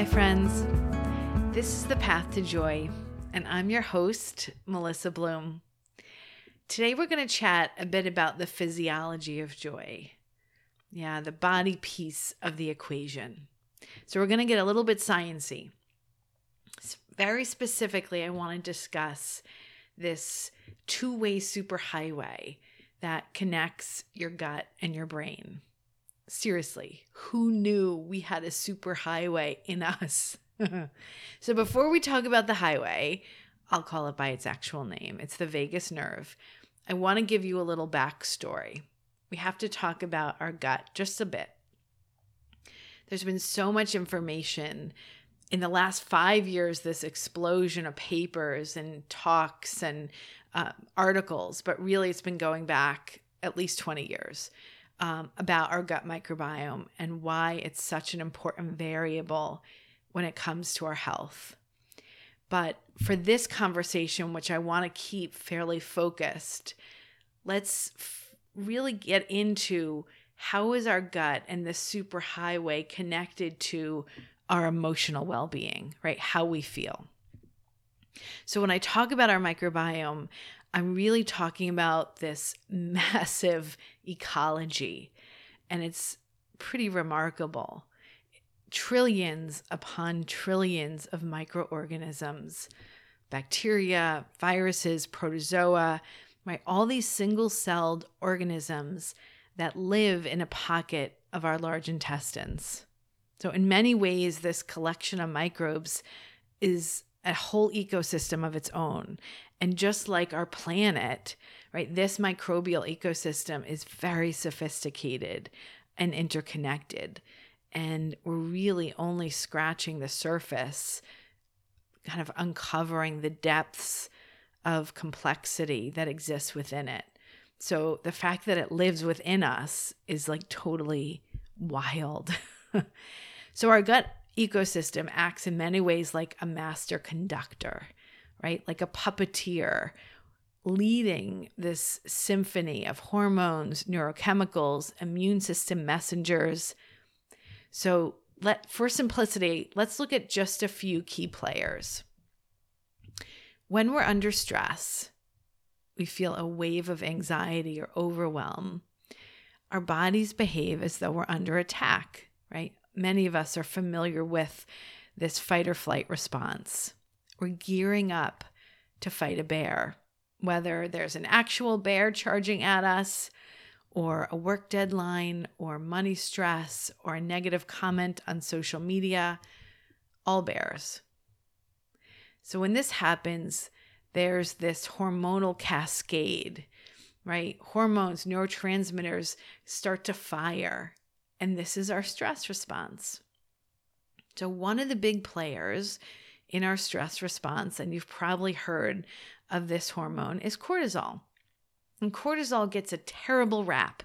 Hi, friends. This is The Path to Joy, and I'm your host, Melissa Bloom. Today, we're going to chat a bit about the physiology of joy. Yeah, the body piece of the equation. So, we're going to get a little bit sciency. Very specifically, I want to discuss this two way superhighway that connects your gut and your brain. Seriously, who knew we had a superhighway in us? so, before we talk about the highway, I'll call it by its actual name. It's the vagus nerve. I want to give you a little backstory. We have to talk about our gut just a bit. There's been so much information in the last five years, this explosion of papers and talks and uh, articles, but really it's been going back at least 20 years um, about our gut microbiome and why it's such an important variable when it comes to our health. But for this conversation, which I want to keep fairly focused, let's f- really get into how is our gut and the superhighway connected to our emotional well being, right? How we feel. So, when I talk about our microbiome, I'm really talking about this massive ecology, and it's pretty remarkable. Trillions upon trillions of microorganisms, bacteria, viruses, protozoa, right? All these single celled organisms that live in a pocket of our large intestines. So, in many ways, this collection of microbes is a whole ecosystem of its own. And just like our planet, right, this microbial ecosystem is very sophisticated and interconnected. And we're really only scratching the surface, kind of uncovering the depths of complexity that exists within it. So the fact that it lives within us is like totally wild. so our gut ecosystem acts in many ways like a master conductor, right? Like a puppeteer leading this symphony of hormones, neurochemicals, immune system messengers. So, let for simplicity, let's look at just a few key players. When we're under stress, we feel a wave of anxiety or overwhelm. Our bodies behave as though we're under attack, right? Many of us are familiar with this fight or flight response. We're gearing up to fight a bear, whether there's an actual bear charging at us, or a work deadline, or money stress, or a negative comment on social media, all bears. So when this happens, there's this hormonal cascade, right? Hormones, neurotransmitters start to fire and this is our stress response. So, one of the big players in our stress response, and you've probably heard of this hormone, is cortisol. And cortisol gets a terrible rap.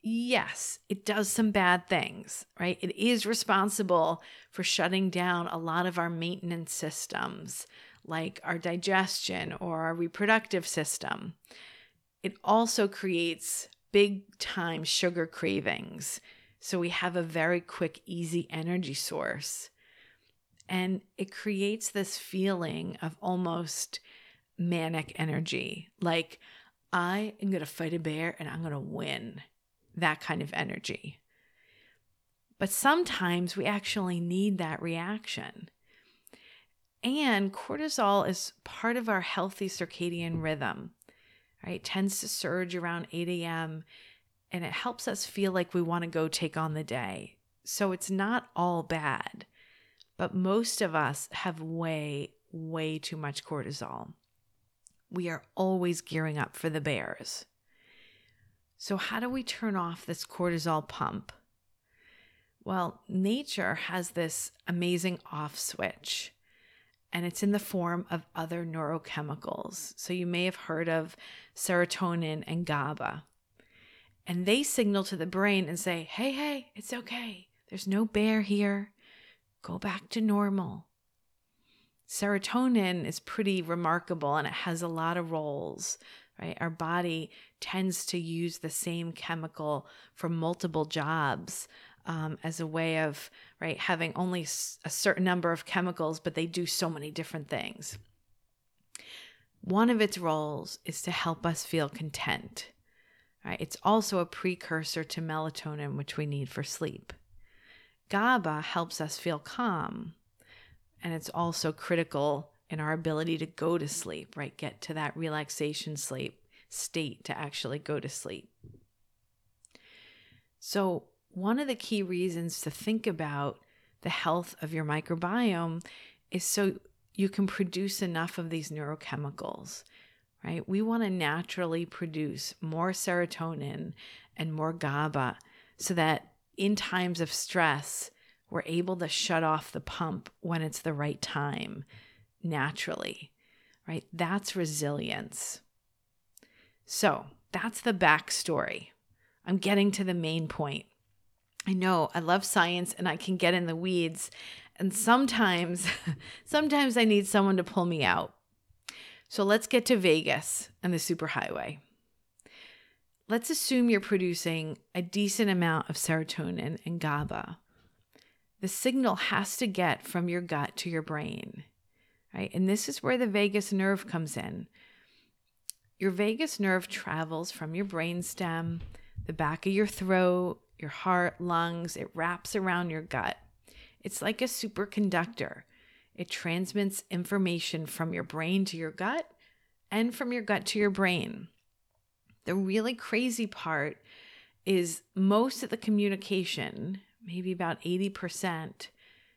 Yes, it does some bad things, right? It is responsible for shutting down a lot of our maintenance systems, like our digestion or our reproductive system. It also creates big time sugar cravings. So we have a very quick, easy energy source. And it creates this feeling of almost manic energy. Like, I am going to fight a bear and I'm going to win. That kind of energy. But sometimes we actually need that reaction. And cortisol is part of our healthy circadian rhythm right? Tends to surge around 8 a.m. and it helps us feel like we want to go take on the day. So it's not all bad, but most of us have way, way too much cortisol. We are always gearing up for the bears. So, how do we turn off this cortisol pump? Well, nature has this amazing off switch and it's in the form of other neurochemicals. So you may have heard of serotonin and GABA. And they signal to the brain and say, hey, hey, it's okay. There's no bear here. Go back to normal. Serotonin is pretty remarkable and it has a lot of roles, right? Our body tends to use the same chemical for multiple jobs um, as a way of right having only a certain number of chemicals, but they do so many different things. One of its roles is to help us feel content. Right? It's also a precursor to melatonin, which we need for sleep. GABA helps us feel calm, and it's also critical in our ability to go to sleep, right? Get to that relaxation sleep state to actually go to sleep. So, one of the key reasons to think about the health of your microbiome is so you can produce enough of these neurochemicals, right? We want to naturally produce more serotonin and more GABA so that in times of stress, we're able to shut off the pump when it's the right time naturally, right? That's resilience. So that's the backstory. I'm getting to the main point. I know I love science and I can get in the weeds. And sometimes, sometimes I need someone to pull me out. So let's get to Vagus and the superhighway. Let's assume you're producing a decent amount of serotonin and GABA. The signal has to get from your gut to your brain, right? And this is where the vagus nerve comes in. Your vagus nerve travels from your brainstem, the back of your throat, your heart, lungs, it wraps around your gut. It's like a superconductor. It transmits information from your brain to your gut and from your gut to your brain. The really crazy part is most of the communication, maybe about 80%,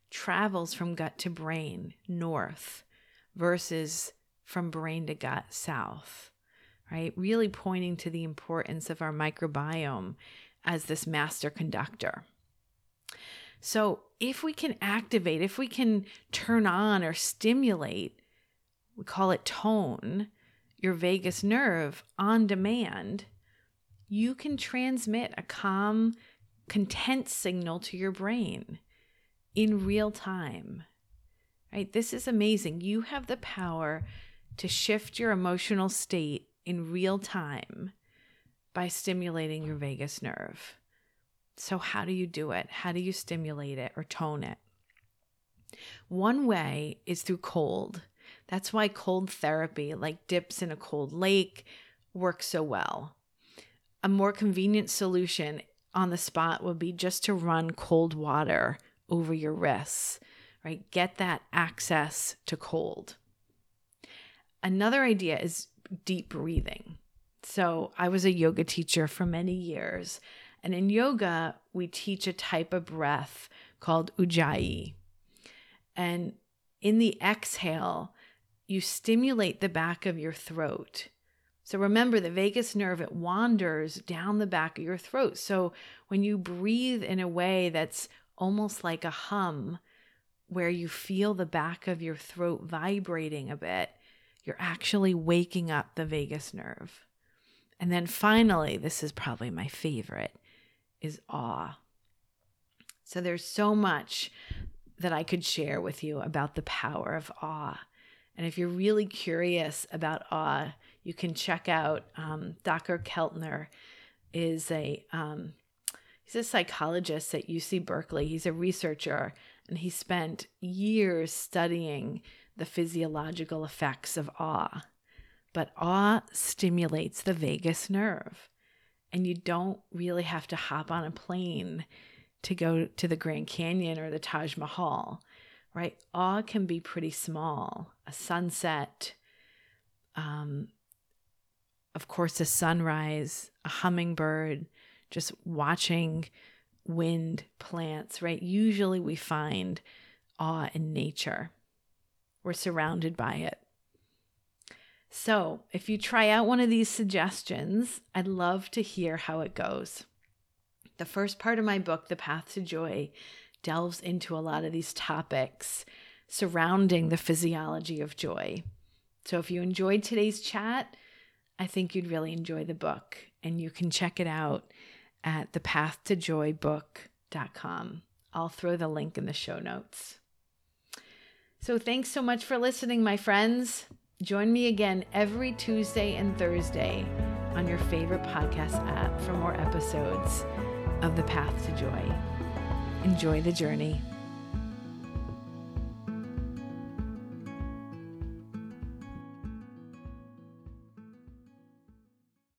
travels from gut to brain north versus from brain to gut south, right? Really pointing to the importance of our microbiome as this master conductor. So, if we can activate, if we can turn on or stimulate, we call it tone, your vagus nerve on demand, you can transmit a calm, content signal to your brain in real time. Right? This is amazing. You have the power to shift your emotional state in real time by stimulating your vagus nerve. So, how do you do it? How do you stimulate it or tone it? One way is through cold. That's why cold therapy, like dips in a cold lake, works so well. A more convenient solution on the spot would be just to run cold water over your wrists, right? Get that access to cold. Another idea is deep breathing. So, I was a yoga teacher for many years. And in yoga, we teach a type of breath called ujjayi. And in the exhale, you stimulate the back of your throat. So remember, the vagus nerve, it wanders down the back of your throat. So when you breathe in a way that's almost like a hum, where you feel the back of your throat vibrating a bit, you're actually waking up the vagus nerve. And then finally, this is probably my favorite, is awe. So there's so much that I could share with you about the power of awe. And if you're really curious about awe, you can check out um, Dr. Keltner is a um, he's a psychologist at UC Berkeley. He's a researcher, and he spent years studying the physiological effects of awe but awe stimulates the vagus nerve. And you don't really have to hop on a plane to go to the Grand Canyon or the Taj Mahal, right? Awe can be pretty small. A sunset, um, of course, a sunrise, a hummingbird, just watching wind, plants, right? Usually we find awe in nature. We're surrounded by it. So, if you try out one of these suggestions, I'd love to hear how it goes. The first part of my book, The Path to Joy, delves into a lot of these topics surrounding the physiology of joy. So, if you enjoyed today's chat, I think you'd really enjoy the book, and you can check it out at thepathtojoybook.com. I'll throw the link in the show notes. So, thanks so much for listening, my friends. Join me again every Tuesday and Thursday on your favorite podcast app for more episodes of The Path to Joy. Enjoy the journey.